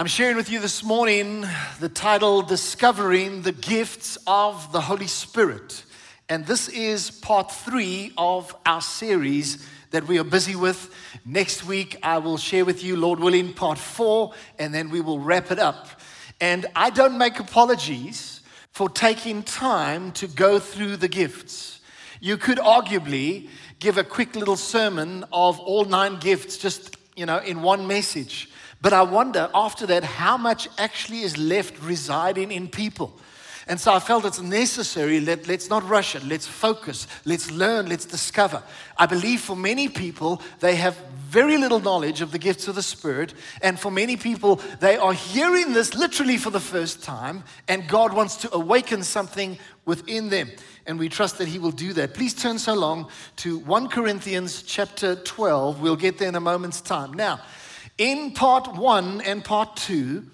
I'm sharing with you this morning the title Discovering the Gifts of the Holy Spirit. And this is part three of our series that we are busy with. Next week, I will share with you, Lord willing, part four, and then we will wrap it up. And I don't make apologies for taking time to go through the gifts. You could arguably give a quick little sermon of all nine gifts just, you know, in one message. But I wonder after that how much actually is left residing in people. And so I felt it's necessary. Let, let's not rush it. Let's focus. Let's learn. Let's discover. I believe for many people, they have very little knowledge of the gifts of the Spirit. And for many people, they are hearing this literally for the first time. And God wants to awaken something within them. And we trust that He will do that. Please turn so long to 1 Corinthians chapter 12. We'll get there in a moment's time. Now, in part one and part two,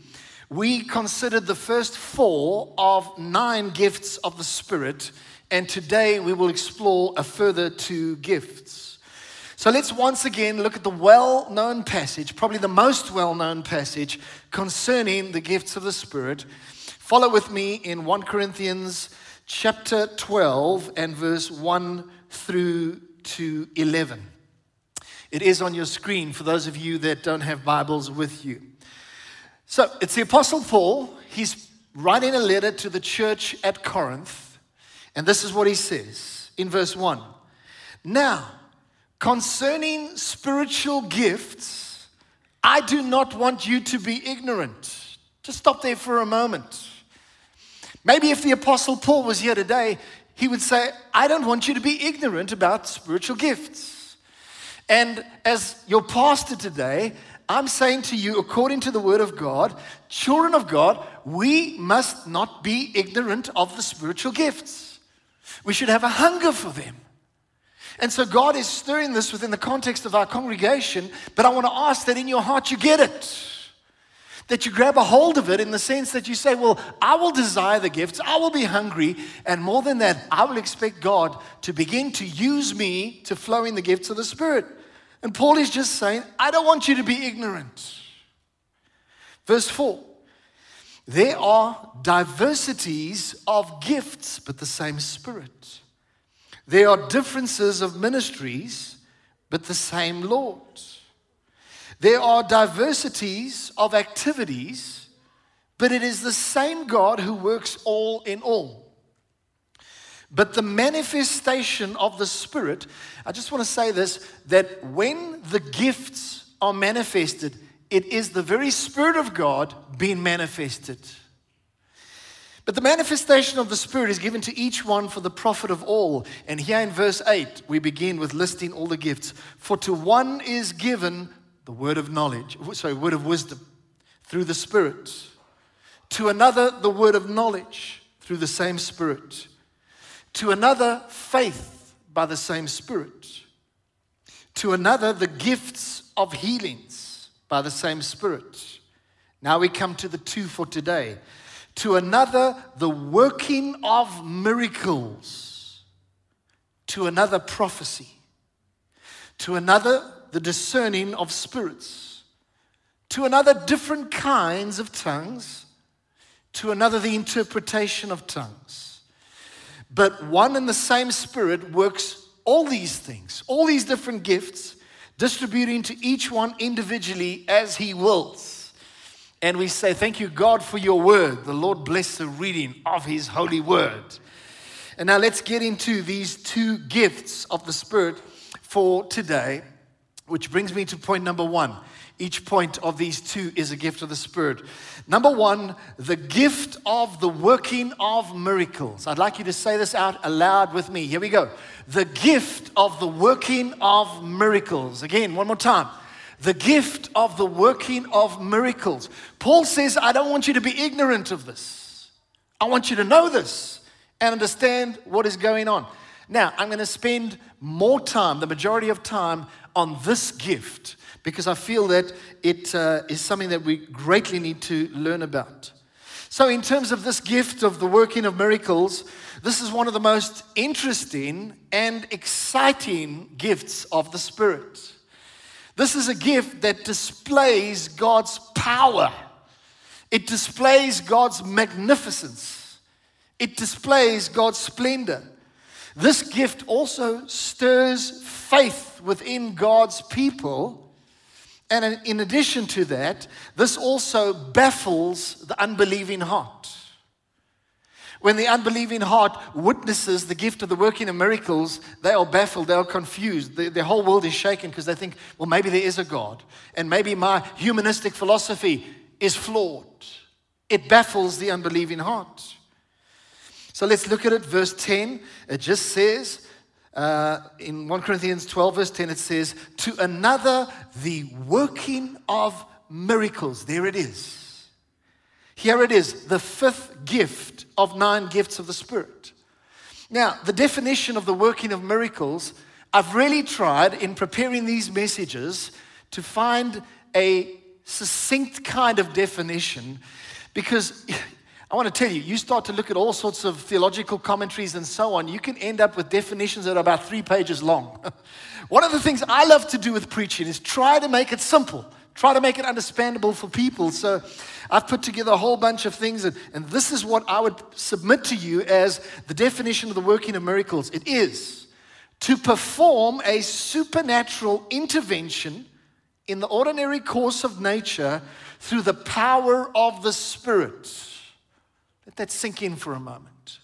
we considered the first four of nine gifts of the Spirit, and today we will explore a further two gifts. So let's once again look at the well known passage, probably the most well known passage concerning the gifts of the Spirit. Follow with me in 1 Corinthians chapter 12 and verse 1 through to 11. It is on your screen for those of you that don't have Bibles with you. So it's the Apostle Paul. He's writing a letter to the church at Corinth. And this is what he says in verse 1. Now, concerning spiritual gifts, I do not want you to be ignorant. Just stop there for a moment. Maybe if the Apostle Paul was here today, he would say, I don't want you to be ignorant about spiritual gifts. And as your pastor today, I'm saying to you, according to the word of God, children of God, we must not be ignorant of the spiritual gifts. We should have a hunger for them. And so God is stirring this within the context of our congregation, but I want to ask that in your heart you get it. That you grab a hold of it in the sense that you say, Well, I will desire the gifts, I will be hungry, and more than that, I will expect God to begin to use me to flow in the gifts of the Spirit. And Paul is just saying, I don't want you to be ignorant. Verse 4 There are diversities of gifts, but the same Spirit. There are differences of ministries, but the same Lord. There are diversities of activities, but it is the same God who works all in all. But the manifestation of the Spirit, I just want to say this that when the gifts are manifested, it is the very Spirit of God being manifested. But the manifestation of the Spirit is given to each one for the profit of all. And here in verse 8, we begin with listing all the gifts. For to one is given the word of knowledge, sorry, word of wisdom through the Spirit. To another, the word of knowledge through the same Spirit to another, faith by the same Spirit. To another, the gifts of healings by the same Spirit. Now we come to the two for today. To another, the working of miracles. To another, prophecy. To another, the discerning of spirits. To another, different kinds of tongues. To another, the interpretation of tongues but one and the same Spirit works all these things, all these different gifts, distributing to each one individually as He wills. And we say, Thank you, God, for your word. The Lord bless the reading of His holy word. And now let's get into these two gifts of the Spirit for today, which brings me to point number one. Each point of these two is a gift of the Spirit. Number one, the gift of the working of miracles. I'd like you to say this out aloud with me. Here we go. The gift of the working of miracles. Again, one more time. The gift of the working of miracles. Paul says, I don't want you to be ignorant of this. I want you to know this and understand what is going on. Now, I'm going to spend more time, the majority of time, on this gift because I feel that it uh, is something that we greatly need to learn about. So, in terms of this gift of the working of miracles, this is one of the most interesting and exciting gifts of the Spirit. This is a gift that displays God's power It displays God's magnificence, it displays God's splendor. This gift also stirs faith within God's people. And in addition to that, this also baffles the unbelieving heart. When the unbelieving heart witnesses the gift of the working of miracles, they are baffled, they are confused. The, their whole world is shaken because they think, well, maybe there is a God. And maybe my humanistic philosophy is flawed. It baffles the unbelieving heart. So let's look at it. Verse 10, it just says, uh, in 1 Corinthians 12, verse 10, it says, To another, the working of miracles. There it is. Here it is, the fifth gift of nine gifts of the Spirit. Now, the definition of the working of miracles, I've really tried in preparing these messages to find a succinct kind of definition because I want to tell you, you start to look at all sorts of theological commentaries and so on, you can end up with definitions that are about three pages long. One of the things I love to do with preaching is try to make it simple, try to make it understandable for people. So I've put together a whole bunch of things, and, and this is what I would submit to you as the definition of the working of miracles it is to perform a supernatural intervention in the ordinary course of nature through the power of the Spirit. Let that sink in for a moment.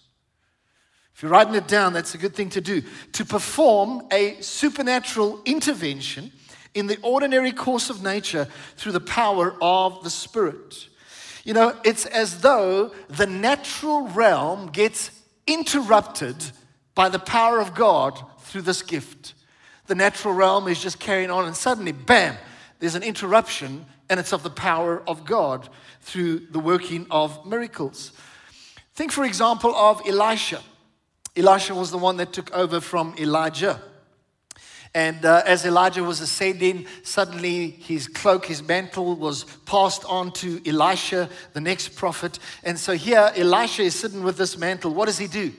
If you're writing it down, that's a good thing to do. To perform a supernatural intervention in the ordinary course of nature through the power of the Spirit. You know, it's as though the natural realm gets interrupted by the power of God through this gift. The natural realm is just carrying on, and suddenly, bam, there's an interruption, and it's of the power of God through the working of miracles. Think, for example, of Elisha. Elisha was the one that took over from Elijah. And uh, as Elijah was ascending, suddenly his cloak, his mantle was passed on to Elisha, the next prophet. And so here, Elisha is sitting with this mantle. What does he do?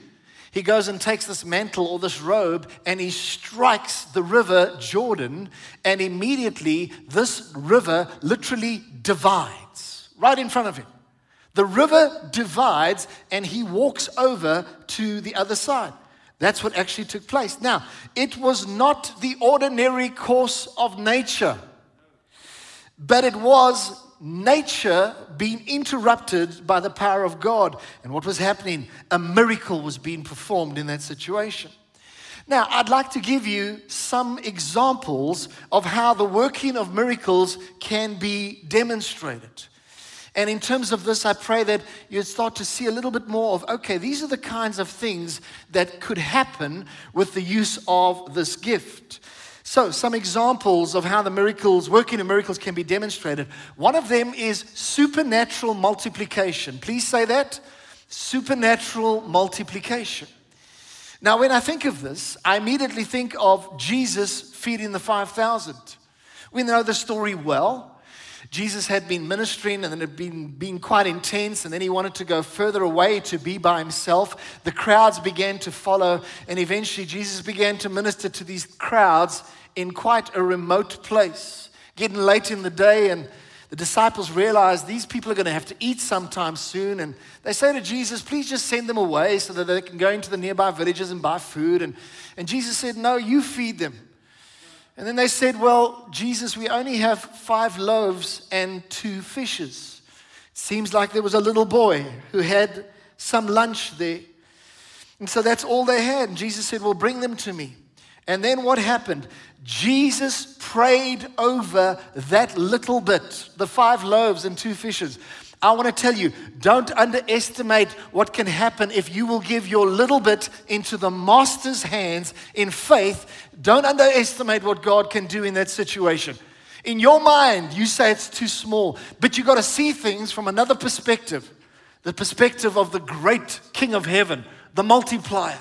he goes and takes this mantle or this robe and he strikes the river Jordan, and immediately this river literally divides right in front of him. The river divides and he walks over to the other side. That's what actually took place. Now, it was not the ordinary course of nature, but it was nature being interrupted by the power of God. And what was happening? A miracle was being performed in that situation. Now, I'd like to give you some examples of how the working of miracles can be demonstrated. And in terms of this, I pray that you'd start to see a little bit more of okay, these are the kinds of things that could happen with the use of this gift. So, some examples of how the miracles, working of miracles, can be demonstrated. One of them is supernatural multiplication. Please say that supernatural multiplication. Now, when I think of this, I immediately think of Jesus feeding the 5,000. We know the story well. Jesus had been ministering and then it had been, been quite intense, and then he wanted to go further away to be by himself. The crowds began to follow, and eventually Jesus began to minister to these crowds in quite a remote place. Getting late in the day, and the disciples realize these people are going to have to eat sometime soon. And they say to Jesus, Please just send them away so that they can go into the nearby villages and buy food. And, and Jesus said, No, you feed them. And then they said, Well, Jesus, we only have five loaves and two fishes. Seems like there was a little boy who had some lunch there. And so that's all they had. And Jesus said, Well, bring them to me. And then what happened? Jesus prayed over that little bit, the five loaves and two fishes. I want to tell you, don't underestimate what can happen if you will give your little bit into the master's hands in faith. Don't underestimate what God can do in that situation. In your mind, you say it's too small, but you've got to see things from another perspective the perspective of the great King of heaven, the multiplier.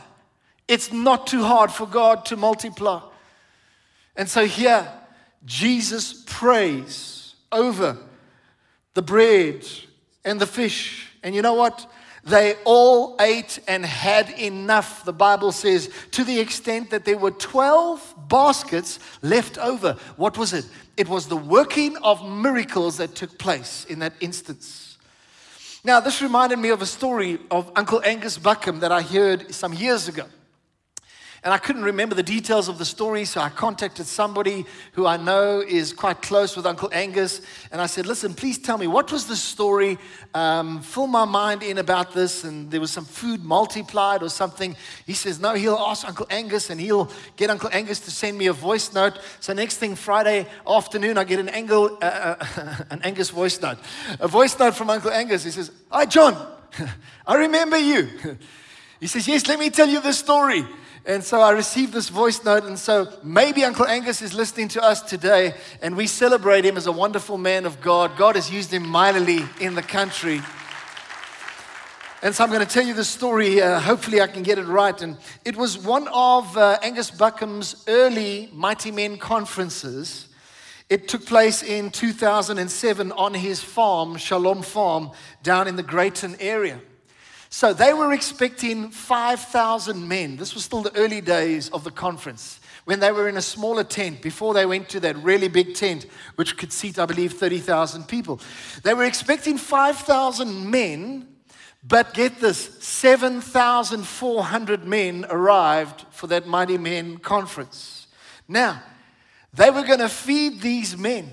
It's not too hard for God to multiply. And so here, Jesus prays over the bread and the fish. And you know what? They all ate and had enough, the Bible says, to the extent that there were 12 baskets left over. What was it? It was the working of miracles that took place in that instance. Now, this reminded me of a story of Uncle Angus Buchan that I heard some years ago. And I couldn't remember the details of the story, so I contacted somebody who I know is quite close with Uncle Angus. And I said, Listen, please tell me, what was the story? Um, fill my mind in about this. And there was some food multiplied or something. He says, No, he'll ask Uncle Angus and he'll get Uncle Angus to send me a voice note. So next thing, Friday afternoon, I get an, Angle, uh, uh, an Angus voice note. A voice note from Uncle Angus. He says, Hi, John, I remember you. He says, Yes, let me tell you the story. And so I received this voice note. And so maybe Uncle Angus is listening to us today, and we celebrate him as a wonderful man of God. God has used him mightily in the country. And so I'm going to tell you the story. Uh, hopefully, I can get it right. And it was one of uh, Angus Buchan's early Mighty Men conferences. It took place in 2007 on his farm, Shalom Farm, down in the Greytown area. So they were expecting 5,000 men. This was still the early days of the conference when they were in a smaller tent before they went to that really big tent, which could seat, I believe, 30,000 people. They were expecting 5,000 men, but get this 7,400 men arrived for that Mighty Men conference. Now, they were going to feed these men.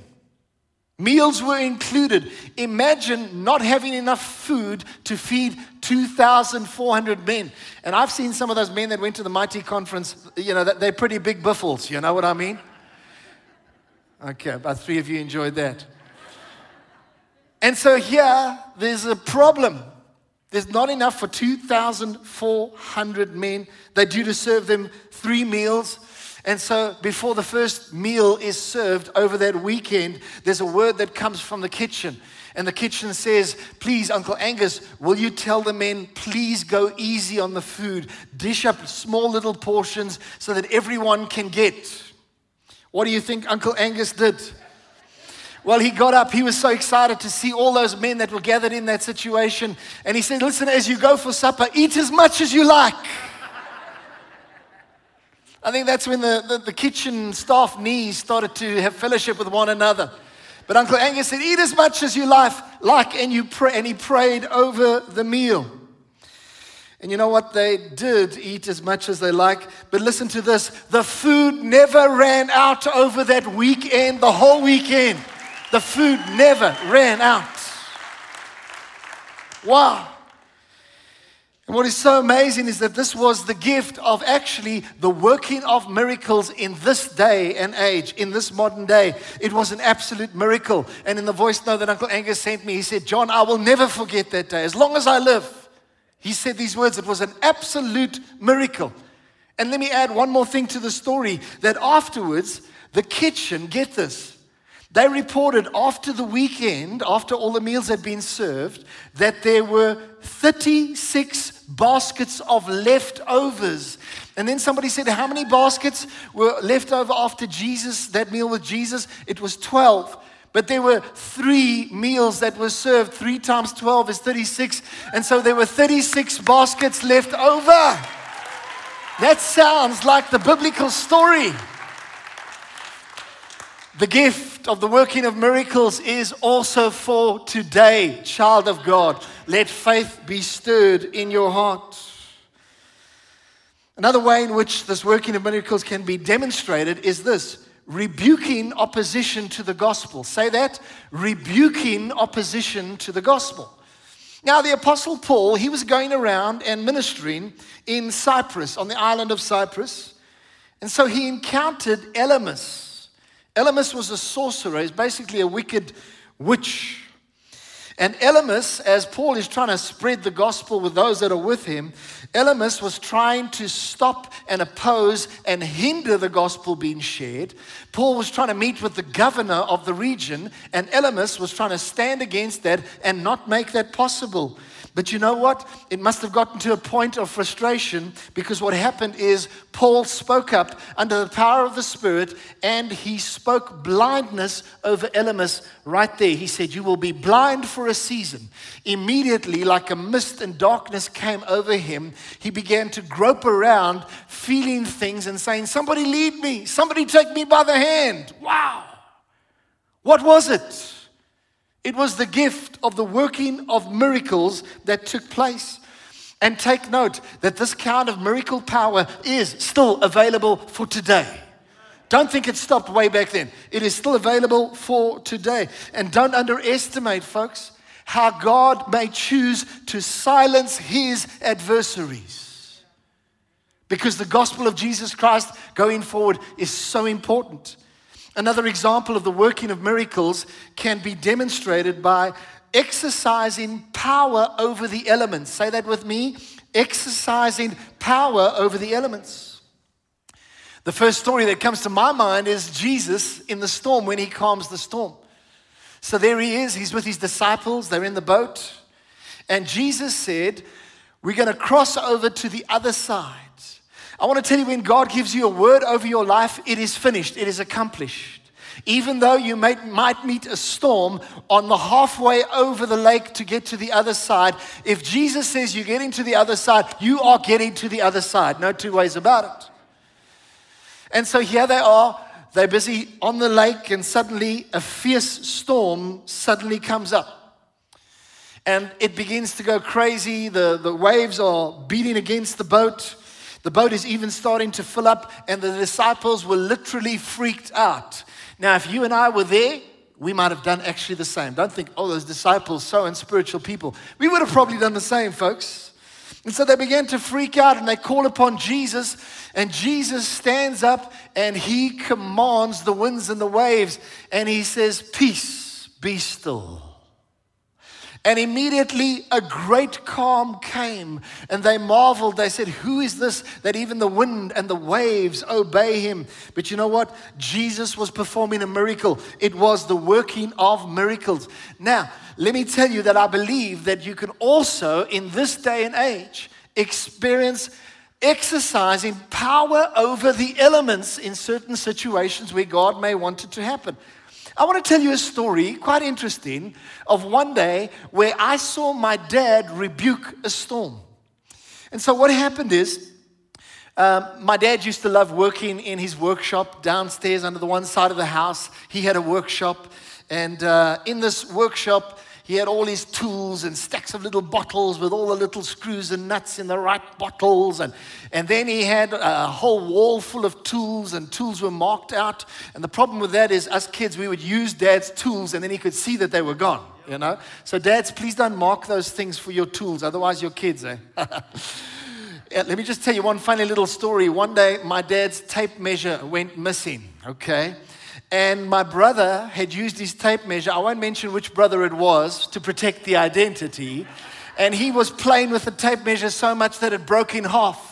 Meals were included. Imagine not having enough food to feed 2,400 men. And I've seen some of those men that went to the Mighty Conference, you know, they're pretty big buffles, you know what I mean? Okay, about three of you enjoyed that. And so here, there's a problem. There's not enough for 2,400 men. They're due to serve them three meals. And so, before the first meal is served over that weekend, there's a word that comes from the kitchen. And the kitchen says, Please, Uncle Angus, will you tell the men, please go easy on the food? Dish up small little portions so that everyone can get. What do you think Uncle Angus did? Well, he got up. He was so excited to see all those men that were gathered in that situation. And he said, Listen, as you go for supper, eat as much as you like. I think that's when the, the, the, kitchen staff knees started to have fellowship with one another. But Uncle Angus said, Eat as much as you like, like and, you pray, and he prayed over the meal. And you know what? They did eat as much as they like. But listen to this the food never ran out over that weekend, the whole weekend. The food never ran out. Wow. And what is so amazing is that this was the gift of actually the working of miracles in this day and age, in this modern day. It was an absolute miracle. And in the voice note that Uncle Angus sent me, he said, John, I will never forget that day. As long as I live, he said these words. It was an absolute miracle. And let me add one more thing to the story that afterwards, the kitchen, get this, they reported after the weekend, after all the meals had been served, that there were 36 baskets of leftovers. And then somebody said, How many baskets were left over after Jesus, that meal with Jesus? It was 12. But there were three meals that were served. Three times 12 is 36. And so there were 36 baskets left over. That sounds like the biblical story. The gift of the working of miracles is also for today, child of God. Let faith be stirred in your heart. Another way in which this working of miracles can be demonstrated is this rebuking opposition to the gospel. Say that rebuking opposition to the gospel. Now, the Apostle Paul, he was going around and ministering in Cyprus, on the island of Cyprus. And so he encountered Elymas. Elymas was a sorcerer, he's basically a wicked witch. And Elymas, as Paul is trying to spread the gospel with those that are with him, Elymas was trying to stop and oppose and hinder the gospel being shared. Paul was trying to meet with the governor of the region, and Elymas was trying to stand against that and not make that possible. But you know what? It must have gotten to a point of frustration because what happened is Paul spoke up under the power of the Spirit and he spoke blindness over Elymas right there. He said, You will be blind for a season. Immediately, like a mist and darkness came over him, he began to grope around, feeling things and saying, Somebody lead me, somebody take me by the hand. Wow. What was it? It was the gift of the working of miracles that took place. And take note that this kind of miracle power is still available for today. Don't think it stopped way back then. It is still available for today. And don't underestimate, folks, how God may choose to silence his adversaries. Because the gospel of Jesus Christ going forward is so important. Another example of the working of miracles can be demonstrated by exercising power over the elements. Say that with me exercising power over the elements. The first story that comes to my mind is Jesus in the storm when he calms the storm. So there he is, he's with his disciples, they're in the boat, and Jesus said, We're going to cross over to the other side. I want to tell you when God gives you a word over your life, it is finished, it is accomplished. Even though you may, might meet a storm on the halfway over the lake to get to the other side, if Jesus says you're getting to the other side, you are getting to the other side. No two ways about it. And so here they are. They're busy on the lake, and suddenly a fierce storm suddenly comes up. And it begins to go crazy. The, the waves are beating against the boat. The boat is even starting to fill up, and the disciples were literally freaked out. Now, if you and I were there, we might have done actually the same. Don't think, oh, those disciples, so unspiritual people. We would have probably done the same, folks. And so they began to freak out and they call upon Jesus, and Jesus stands up and he commands the winds and the waves, and he says, Peace, be still. And immediately a great calm came, and they marveled. They said, Who is this that even the wind and the waves obey him? But you know what? Jesus was performing a miracle. It was the working of miracles. Now, let me tell you that I believe that you can also, in this day and age, experience exercising power over the elements in certain situations where God may want it to happen. I want to tell you a story, quite interesting, of one day where I saw my dad rebuke a storm. And so, what happened is, um, my dad used to love working in his workshop downstairs under the one side of the house. He had a workshop, and uh, in this workshop, he had all his tools and stacks of little bottles with all the little screws and nuts in the right bottles. And, and then he had a whole wall full of tools, and tools were marked out. And the problem with that is, us kids, we would use dad's tools, and then he could see that they were gone, you know? So, dads, please don't mark those things for your tools, otherwise, your kids, eh? Yeah, let me just tell you one funny little story. One day, my dad's tape measure went missing, okay? And my brother had used his tape measure, I won't mention which brother it was, to protect the identity. And he was playing with the tape measure so much that it broke in half.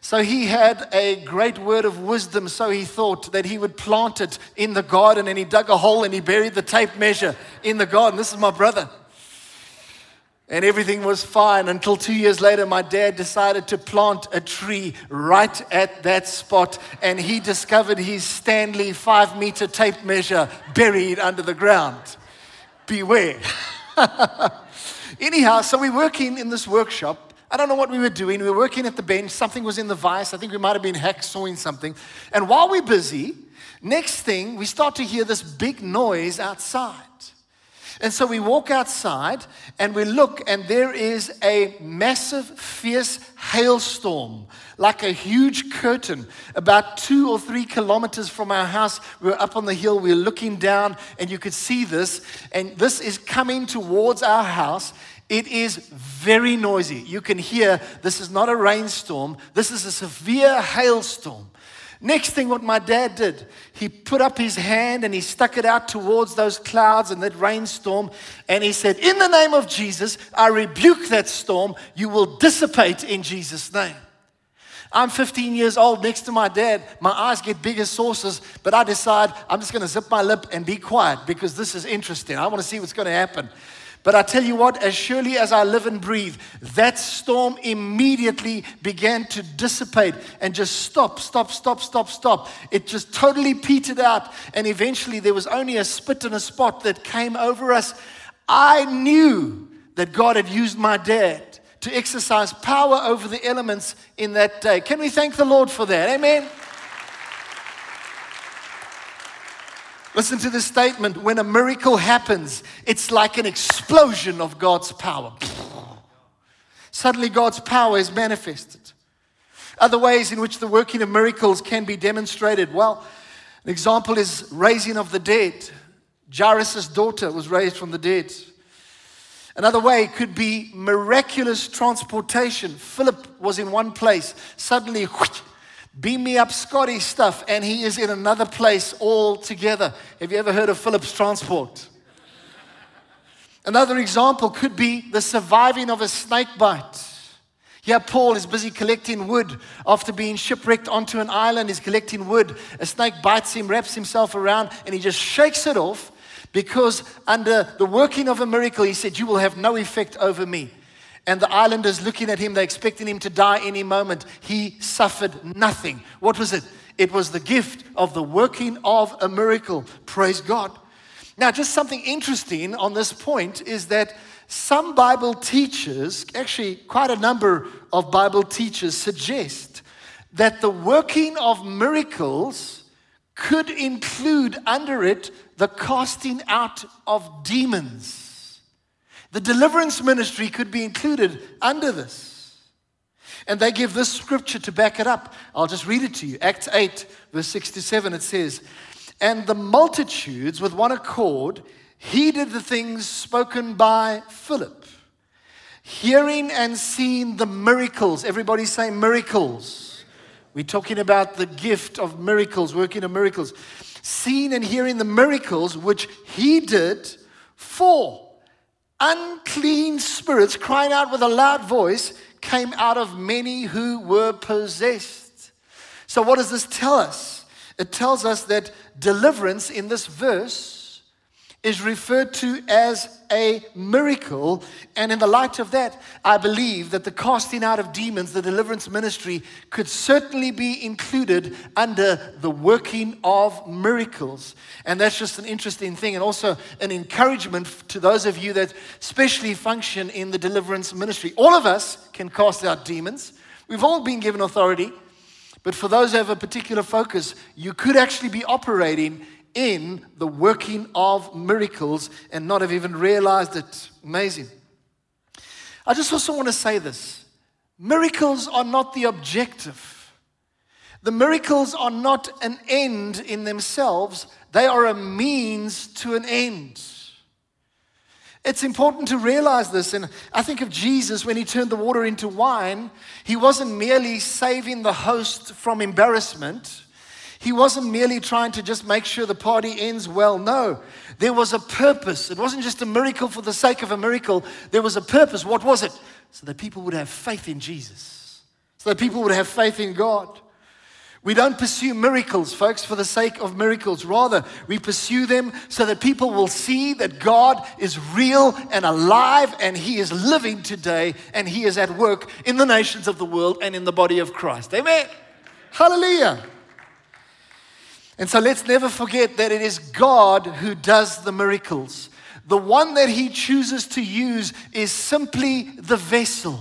So he had a great word of wisdom, so he thought that he would plant it in the garden. And he dug a hole and he buried the tape measure in the garden. This is my brother. And everything was fine until two years later, my dad decided to plant a tree right at that spot. And he discovered his Stanley five meter tape measure buried under the ground. Beware. Anyhow, so we're working in this workshop. I don't know what we were doing. We were working at the bench. Something was in the vise. I think we might have been hacksawing something. And while we're busy, next thing, we start to hear this big noise outside. And so we walk outside and we look, and there is a massive, fierce hailstorm, like a huge curtain, about two or three kilometers from our house. We we're up on the hill, we we're looking down, and you could see this. And this is coming towards our house. It is very noisy. You can hear this is not a rainstorm, this is a severe hailstorm. Next thing, what my dad did, he put up his hand and he stuck it out towards those clouds and that rainstorm. And he said, In the name of Jesus, I rebuke that storm. You will dissipate in Jesus' name. I'm 15 years old next to my dad. My eyes get big as saucers, but I decide I'm just going to zip my lip and be quiet because this is interesting. I want to see what's going to happen. But I tell you what, as surely as I live and breathe, that storm immediately began to dissipate and just stop, stop, stop, stop, stop. It just totally petered out. And eventually there was only a spit and a spot that came over us. I knew that God had used my dad to exercise power over the elements in that day. Can we thank the Lord for that? Amen. Listen to this statement when a miracle happens, it's like an explosion of God's power. Suddenly, God's power is manifested. Other ways in which the working of miracles can be demonstrated. Well, an example is raising of the dead. Jairus' daughter was raised from the dead. Another way could be miraculous transportation. Philip was in one place, suddenly, whoosh, beam me up Scotty stuff, and he is in another place altogether. Have you ever heard of Phillips transport? Another example could be the surviving of a snake bite. Yeah, Paul is busy collecting wood after being shipwrecked onto an island. He's collecting wood. A snake bites him, wraps himself around, and he just shakes it off because, under the working of a miracle, he said, You will have no effect over me. And the islanders looking at him, they're expecting him to die any moment. He suffered nothing. What was it? It was the gift of the working of a miracle. Praise God. Now, just something interesting on this point is that some Bible teachers, actually, quite a number of Bible teachers, suggest that the working of miracles could include under it the casting out of demons. The deliverance ministry could be included under this. And they give this scripture to back it up. I'll just read it to you. Acts 8, verse 67, it says, And the multitudes with one accord heeded the things spoken by Philip, hearing and seeing the miracles. Everybody say miracles. We're talking about the gift of miracles, working of miracles seeing and hearing the miracles which he did for unclean spirits crying out with a loud voice came out of many who were possessed. So, what does this tell us? It tells us that deliverance in this verse is referred to as a miracle. And in the light of that, I believe that the casting out of demons, the deliverance ministry, could certainly be included under the working of miracles. And that's just an interesting thing, and also an encouragement to those of you that specially function in the deliverance ministry. All of us can cast out demons, we've all been given authority. But for those who have a particular focus, you could actually be operating in the working of miracles and not have even realized it. Amazing. I just also want to say this miracles are not the objective. The miracles are not an end in themselves, they are a means to an end. It's important to realize this. And I think of Jesus when he turned the water into wine, he wasn't merely saving the host from embarrassment. He wasn't merely trying to just make sure the party ends well. No, there was a purpose. It wasn't just a miracle for the sake of a miracle. There was a purpose. What was it? So that people would have faith in Jesus, so that people would have faith in God. We don't pursue miracles, folks, for the sake of miracles. Rather, we pursue them so that people will see that God is real and alive and He is living today and He is at work in the nations of the world and in the body of Christ. Amen. Hallelujah. And so let's never forget that it is God who does the miracles. The one that He chooses to use is simply the vessel.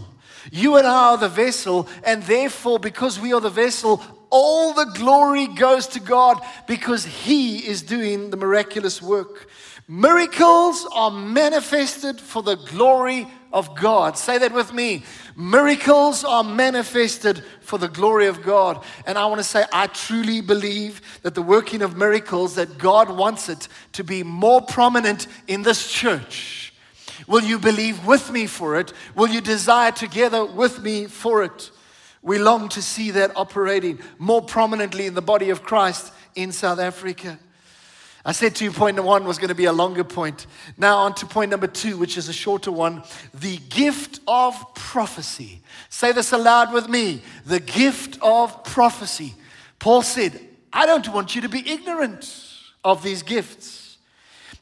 You and I are the vessel, and therefore, because we are the vessel, all the glory goes to God because He is doing the miraculous work. Miracles are manifested for the glory of God. Say that with me. Miracles are manifested for the glory of God. And I want to say, I truly believe that the working of miracles, that God wants it to be more prominent in this church. Will you believe with me for it? Will you desire together with me for it? We long to see that operating more prominently in the body of Christ in South Africa. I said to you, point one was going to be a longer point. Now, on to point number two, which is a shorter one the gift of prophecy. Say this aloud with me the gift of prophecy. Paul said, I don't want you to be ignorant of these gifts.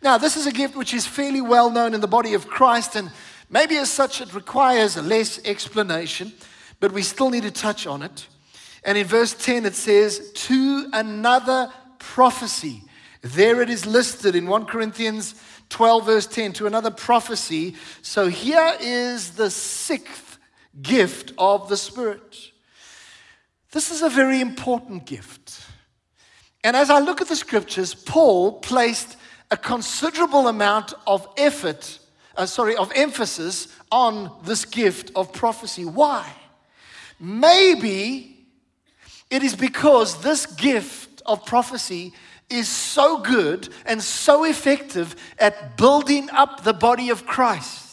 Now, this is a gift which is fairly well known in the body of Christ, and maybe as such it requires less explanation, but we still need to touch on it. And in verse 10, it says, To another prophecy there it is listed in 1 Corinthians 12, verse 10, to another prophecy. So here is the sixth gift of the Spirit. This is a very important gift. And as I look at the scriptures, Paul placed a considerable amount of effort, uh, sorry, of emphasis on this gift of prophecy. Why? Maybe it is because this gift of prophecy is so good and so effective at building up the body of Christ.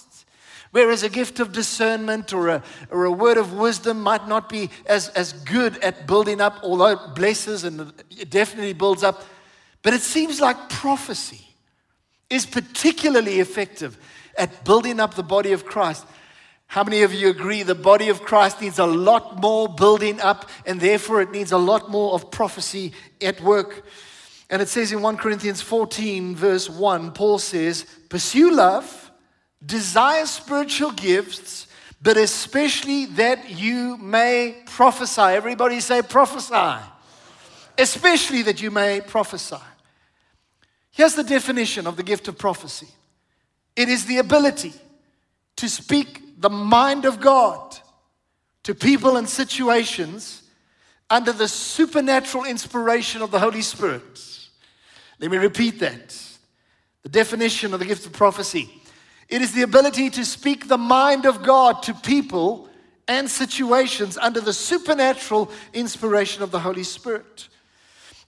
Whereas a gift of discernment or a, or a word of wisdom might not be as, as good at building up, although it blesses and it definitely builds up. But it seems like prophecy is particularly effective at building up the body of Christ. How many of you agree the body of Christ needs a lot more building up and therefore it needs a lot more of prophecy at work? And it says in 1 Corinthians 14, verse 1, Paul says, Pursue love desire spiritual gifts, but especially that you may prophesy. Everybody say prophesy. Especially that you may prophesy. Here's the definition of the gift of prophecy it is the ability to speak the mind of God to people and situations under the supernatural inspiration of the Holy Spirit. Let me repeat that. The definition of the gift of prophecy it is the ability to speak the mind of God to people and situations under the supernatural inspiration of the Holy Spirit.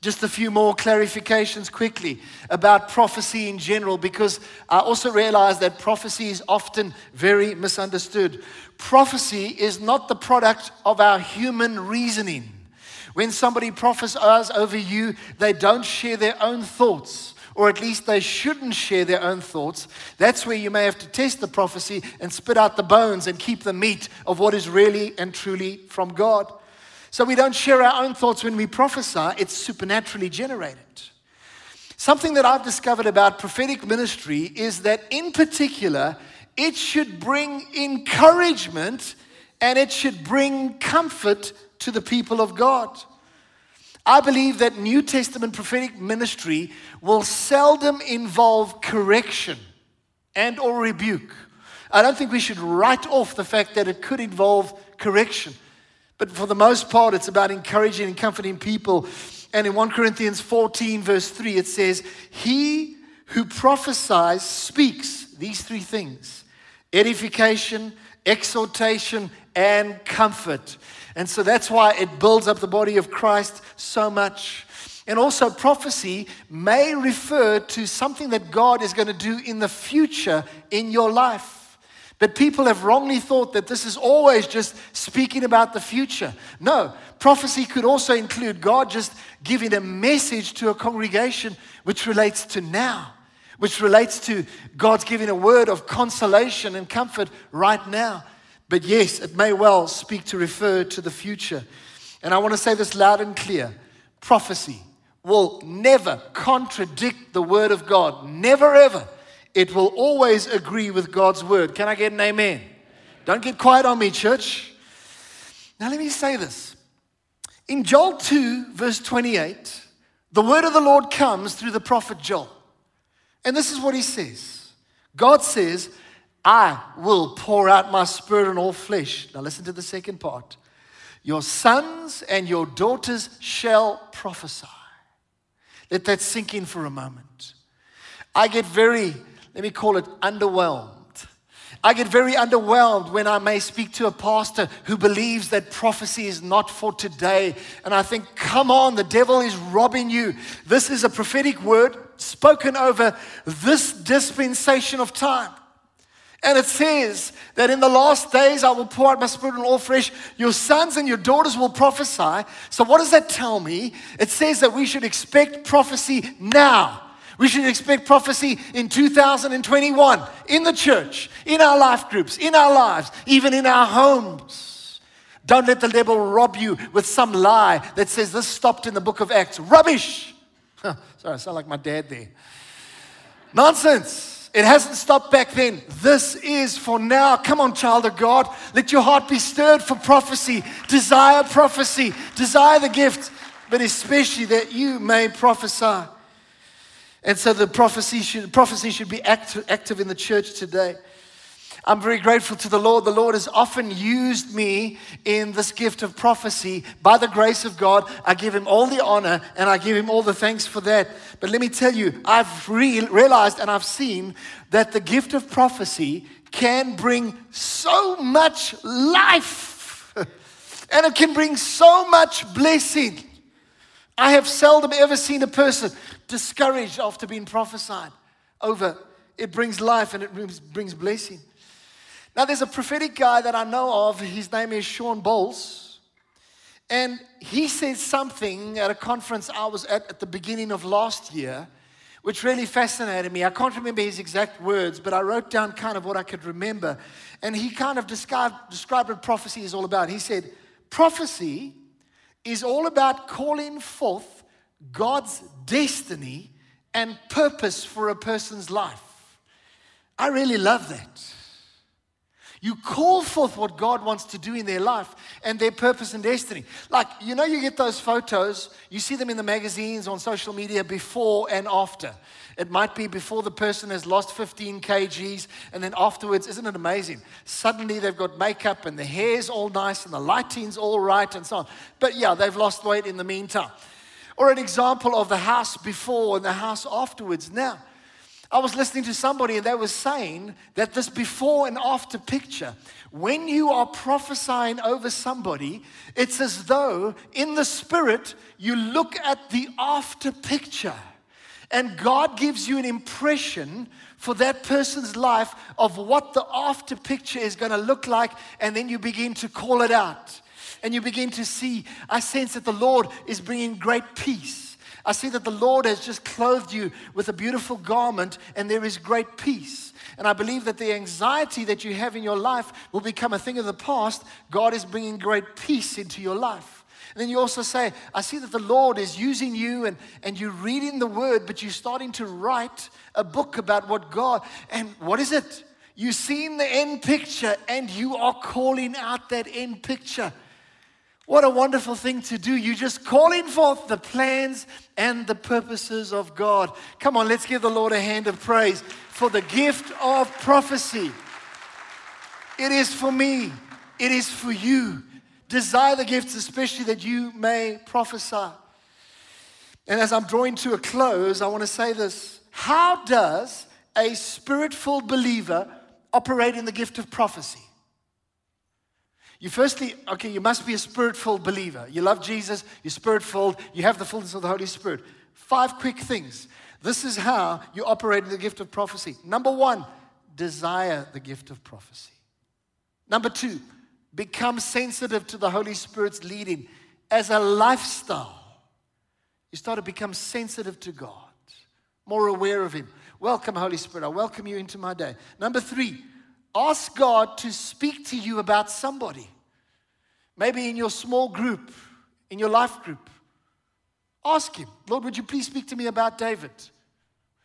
Just a few more clarifications quickly about prophecy in general, because I also realize that prophecy is often very misunderstood. Prophecy is not the product of our human reasoning. When somebody prophesies over you, they don't share their own thoughts or at least they shouldn't share their own thoughts, that's where you may have to test the prophecy and spit out the bones and keep the meat of what is really and truly from God. So we don't share our own thoughts when we prophesy, it's supernaturally generated. Something that I've discovered about prophetic ministry is that, in particular, it should bring encouragement and it should bring comfort to the people of God. I believe that New Testament prophetic ministry will seldom involve correction and or rebuke. I don't think we should write off the fact that it could involve correction. But for the most part, it's about encouraging and comforting people. And in 1 Corinthians 14, verse 3, it says, He who prophesies speaks these three things edification, exhortation, and comfort. And so that's why it builds up the body of Christ so much. And also, prophecy may refer to something that God is going to do in the future in your life. But people have wrongly thought that this is always just speaking about the future. No, prophecy could also include God just giving a message to a congregation which relates to now, which relates to God's giving a word of consolation and comfort right now. But yes, it may well speak to refer to the future. And I want to say this loud and clear prophecy will never contradict the word of God. Never, ever. It will always agree with God's word. Can I get an amen? Don't get quiet on me, church. Now, let me say this. In Joel 2, verse 28, the word of the Lord comes through the prophet Joel. And this is what he says God says, I will pour out my spirit on all flesh. Now, listen to the second part. Your sons and your daughters shall prophesy. Let that sink in for a moment. I get very, let me call it underwhelmed. I get very underwhelmed when I may speak to a pastor who believes that prophecy is not for today. And I think, come on, the devil is robbing you. This is a prophetic word spoken over this dispensation of time. And it says that in the last days I will pour out my spirit on all flesh. Your sons and your daughters will prophesy. So, what does that tell me? It says that we should expect prophecy now. We should expect prophecy in 2021 in the church, in our life groups, in our lives, even in our homes. Don't let the devil rob you with some lie that says this stopped in the book of Acts. Rubbish. Sorry, I sound like my dad there. Nonsense. It hasn't stopped back then. This is for now. Come on, child of God. Let your heart be stirred for prophecy. Desire prophecy. Desire the gift, but especially that you may prophesy. And so the prophecy should, prophecy should be active, active in the church today. I'm very grateful to the Lord. The Lord has often used me in this gift of prophecy by the grace of God. I give Him all the honor and I give Him all the thanks for that. But let me tell you, I've re- realized and I've seen that the gift of prophecy can bring so much life and it can bring so much blessing. I have seldom ever seen a person discouraged after being prophesied over. It brings life and it brings, brings blessing. Now, there's a prophetic guy that I know of. His name is Shawn Bolz. And he said something at a conference I was at at the beginning of last year, which really fascinated me. I can't remember his exact words, but I wrote down kind of what I could remember. And he kind of described, described what prophecy is all about. He said, Prophecy is all about calling forth God's destiny and purpose for a person's life. I really love that. You call forth what God wants to do in their life and their purpose and destiny. Like, you know, you get those photos, you see them in the magazines, on social media, before and after. It might be before the person has lost 15 kgs, and then afterwards, isn't it amazing? Suddenly they've got makeup and the hair's all nice and the lighting's all right and so on. But yeah, they've lost weight in the meantime. Or an example of the house before and the house afterwards. Now, I was listening to somebody and they were saying that this before and after picture, when you are prophesying over somebody, it's as though in the spirit you look at the after picture and God gives you an impression for that person's life of what the after picture is going to look like, and then you begin to call it out. And you begin to see, I sense that the Lord is bringing great peace. I see that the Lord has just clothed you with a beautiful garment and there is great peace. And I believe that the anxiety that you have in your life will become a thing of the past. God is bringing great peace into your life. And then you also say, I see that the Lord is using you and, and you're reading the word, but you're starting to write a book about what God, and what is it? You've seen the end picture and you are calling out that end picture. What a wonderful thing to do. You're just calling forth the plans and the purposes of God. Come on, let's give the Lord a hand of praise for the gift of prophecy. It is for me, it is for you. Desire the gifts, especially that you may prophesy. And as I'm drawing to a close, I want to say this How does a spirit believer operate in the gift of prophecy? You firstly, okay, you must be a spirit filled believer. You love Jesus, you're spirit filled, you have the fullness of the Holy Spirit. Five quick things. This is how you operate in the gift of prophecy. Number one, desire the gift of prophecy. Number two, become sensitive to the Holy Spirit's leading as a lifestyle. You start to become sensitive to God, more aware of Him. Welcome, Holy Spirit. I welcome you into my day. Number three, ask God to speak to you about somebody. Maybe in your small group, in your life group. Ask Him, Lord, would you please speak to me about David?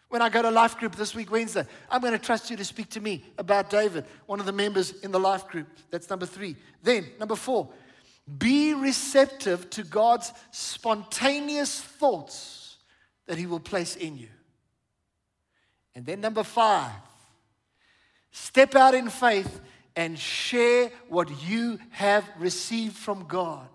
When I go to life group this week, Wednesday, I'm going to trust you to speak to me about David, one of the members in the life group. That's number three. Then, number four, be receptive to God's spontaneous thoughts that He will place in you. And then, number five, step out in faith and share what you have received from God.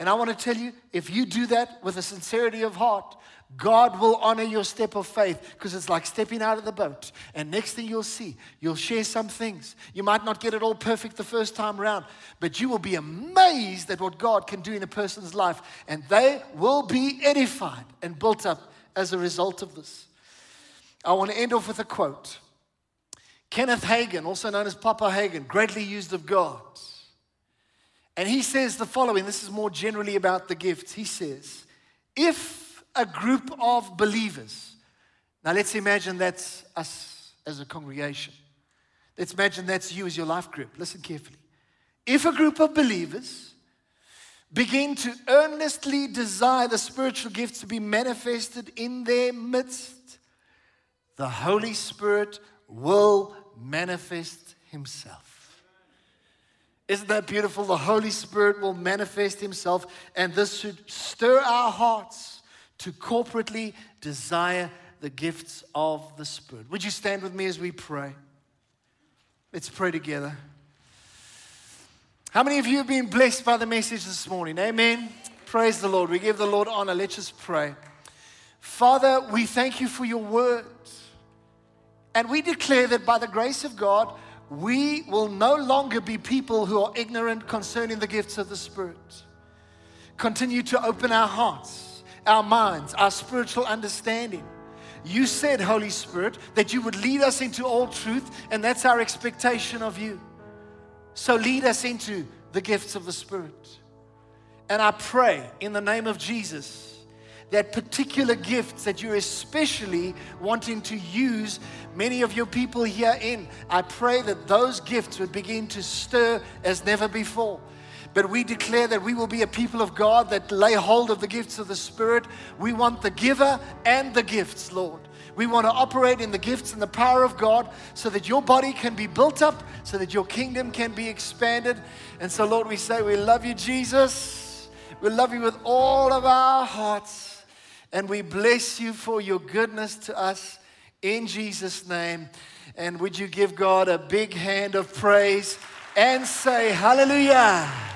And I want to tell you if you do that with a sincerity of heart, God will honor your step of faith because it's like stepping out of the boat. And next thing you'll see, you'll share some things. You might not get it all perfect the first time around, but you will be amazed at what God can do in a person's life. And they will be edified and built up as a result of this. I want to end off with a quote. Kenneth Hagin, also known as Papa Hagin, greatly used of God. And he says the following this is more generally about the gifts. He says, If a group of believers, now let's imagine that's us as a congregation. Let's imagine that's you as your life group. Listen carefully. If a group of believers begin to earnestly desire the spiritual gifts to be manifested in their midst, the Holy Spirit will manifest himself. Isn't that beautiful? The Holy Spirit will manifest himself, and this should stir our hearts to corporately desire the gifts of the Spirit. Would you stand with me as we pray? Let's pray together. How many of you have been blessed by the message this morning? Amen. Praise the Lord. We give the Lord honor. Let's just pray. Father, we thank you for your word. And we declare that by the grace of God, we will no longer be people who are ignorant concerning the gifts of the Spirit. Continue to open our hearts, our minds, our spiritual understanding you said, Holy Spirit, that you would lead us into all truth, and that's our expectation of you. So lead us into the gifts of the Spirit. And I pray in the name of Jesus that particular gifts that you're especially wanting to use many of your people here in, I pray that those gifts would begin to stir as never before. But we declare that we will be a people of God that lay hold of the gifts of the Spirit. We want the giver and the gifts, Lord. We want to operate in the gifts and the power of God so that your body can be built up, so that your kingdom can be expanded. And so, Lord, we say, We love you, Jesus. We love you with all of our hearts. And we bless you for your goodness to us in Jesus' name. And would you give God a big hand of praise and say, Hallelujah?